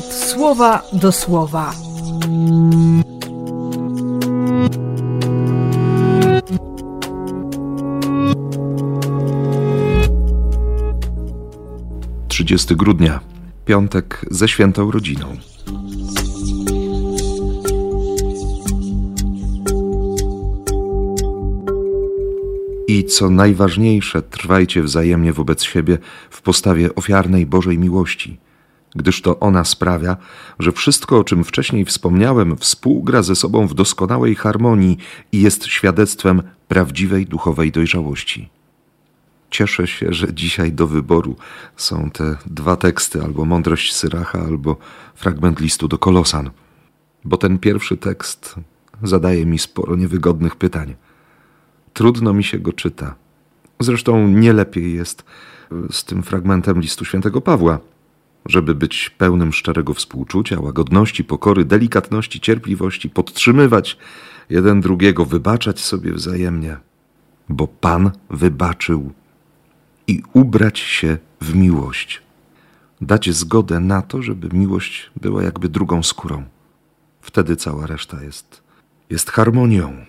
słowa do słowa. Trzydziesty grudnia, piątek ze świętą rodziną. I co najważniejsze, trwajcie wzajemnie wobec siebie w postawie ofiarnej Bożej miłości, gdyż to ona sprawia, że wszystko, o czym wcześniej wspomniałem, współgra ze sobą w doskonałej harmonii i jest świadectwem prawdziwej duchowej dojrzałości. Cieszę się, że dzisiaj do wyboru są te dwa teksty, albo Mądrość Syracha, albo fragment listu do Kolosan, bo ten pierwszy tekst zadaje mi sporo niewygodnych pytań trudno mi się go czyta. Zresztą nie lepiej jest z tym fragmentem listu świętego Pawła, żeby być pełnym szczerego współczucia, łagodności, pokory, delikatności, cierpliwości, podtrzymywać jeden drugiego, wybaczać sobie wzajemnie, bo Pan wybaczył i ubrać się w miłość. Dać zgodę na to, żeby miłość była jakby drugą skórą. Wtedy cała reszta jest, jest harmonią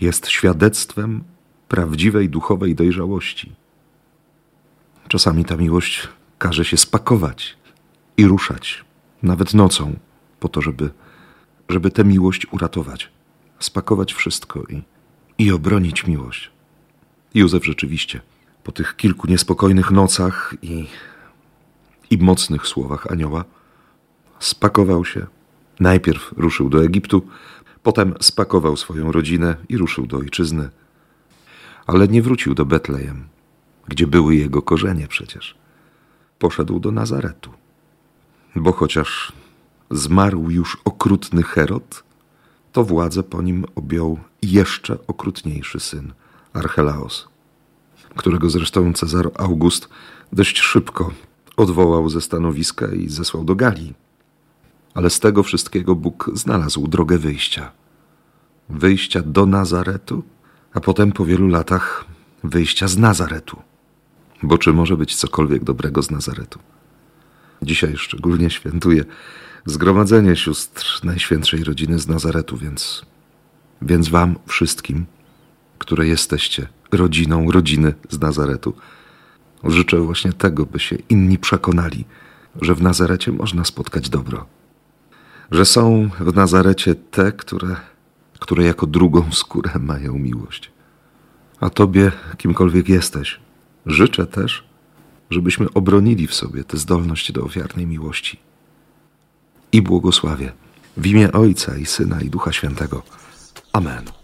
jest świadectwem prawdziwej duchowej dojrzałości. Czasami ta miłość każe się spakować i ruszać, nawet nocą, po to, żeby, żeby tę miłość uratować, spakować wszystko i, i obronić miłość. Józef rzeczywiście po tych kilku niespokojnych nocach i, i mocnych słowach anioła spakował się. Najpierw ruszył do Egiptu, Potem spakował swoją rodzinę i ruszył do ojczyzny. Ale nie wrócił do Betlejem, gdzie były jego korzenie przecież. Poszedł do Nazaretu, bo chociaż zmarł już okrutny Herod, to władzę po nim objął jeszcze okrutniejszy syn, Archelaos, którego zresztą Cezar August dość szybko odwołał ze stanowiska i zesłał do Galii ale z tego wszystkiego Bóg znalazł drogę wyjścia. Wyjścia do Nazaretu, a potem po wielu latach wyjścia z Nazaretu. Bo czy może być cokolwiek dobrego z Nazaretu? Dzisiaj szczególnie świętuję zgromadzenie sióstr Najświętszej Rodziny z Nazaretu, więc, więc Wam wszystkim, które jesteście rodziną rodziny z Nazaretu, życzę właśnie tego, by się inni przekonali, że w Nazarecie można spotkać dobro że są w Nazarecie te, które, które jako drugą skórę mają miłość. A Tobie, kimkolwiek jesteś, życzę też, żebyśmy obronili w sobie tę zdolność do ofiarnej miłości. I błogosławię w imię Ojca i Syna i Ducha Świętego. Amen.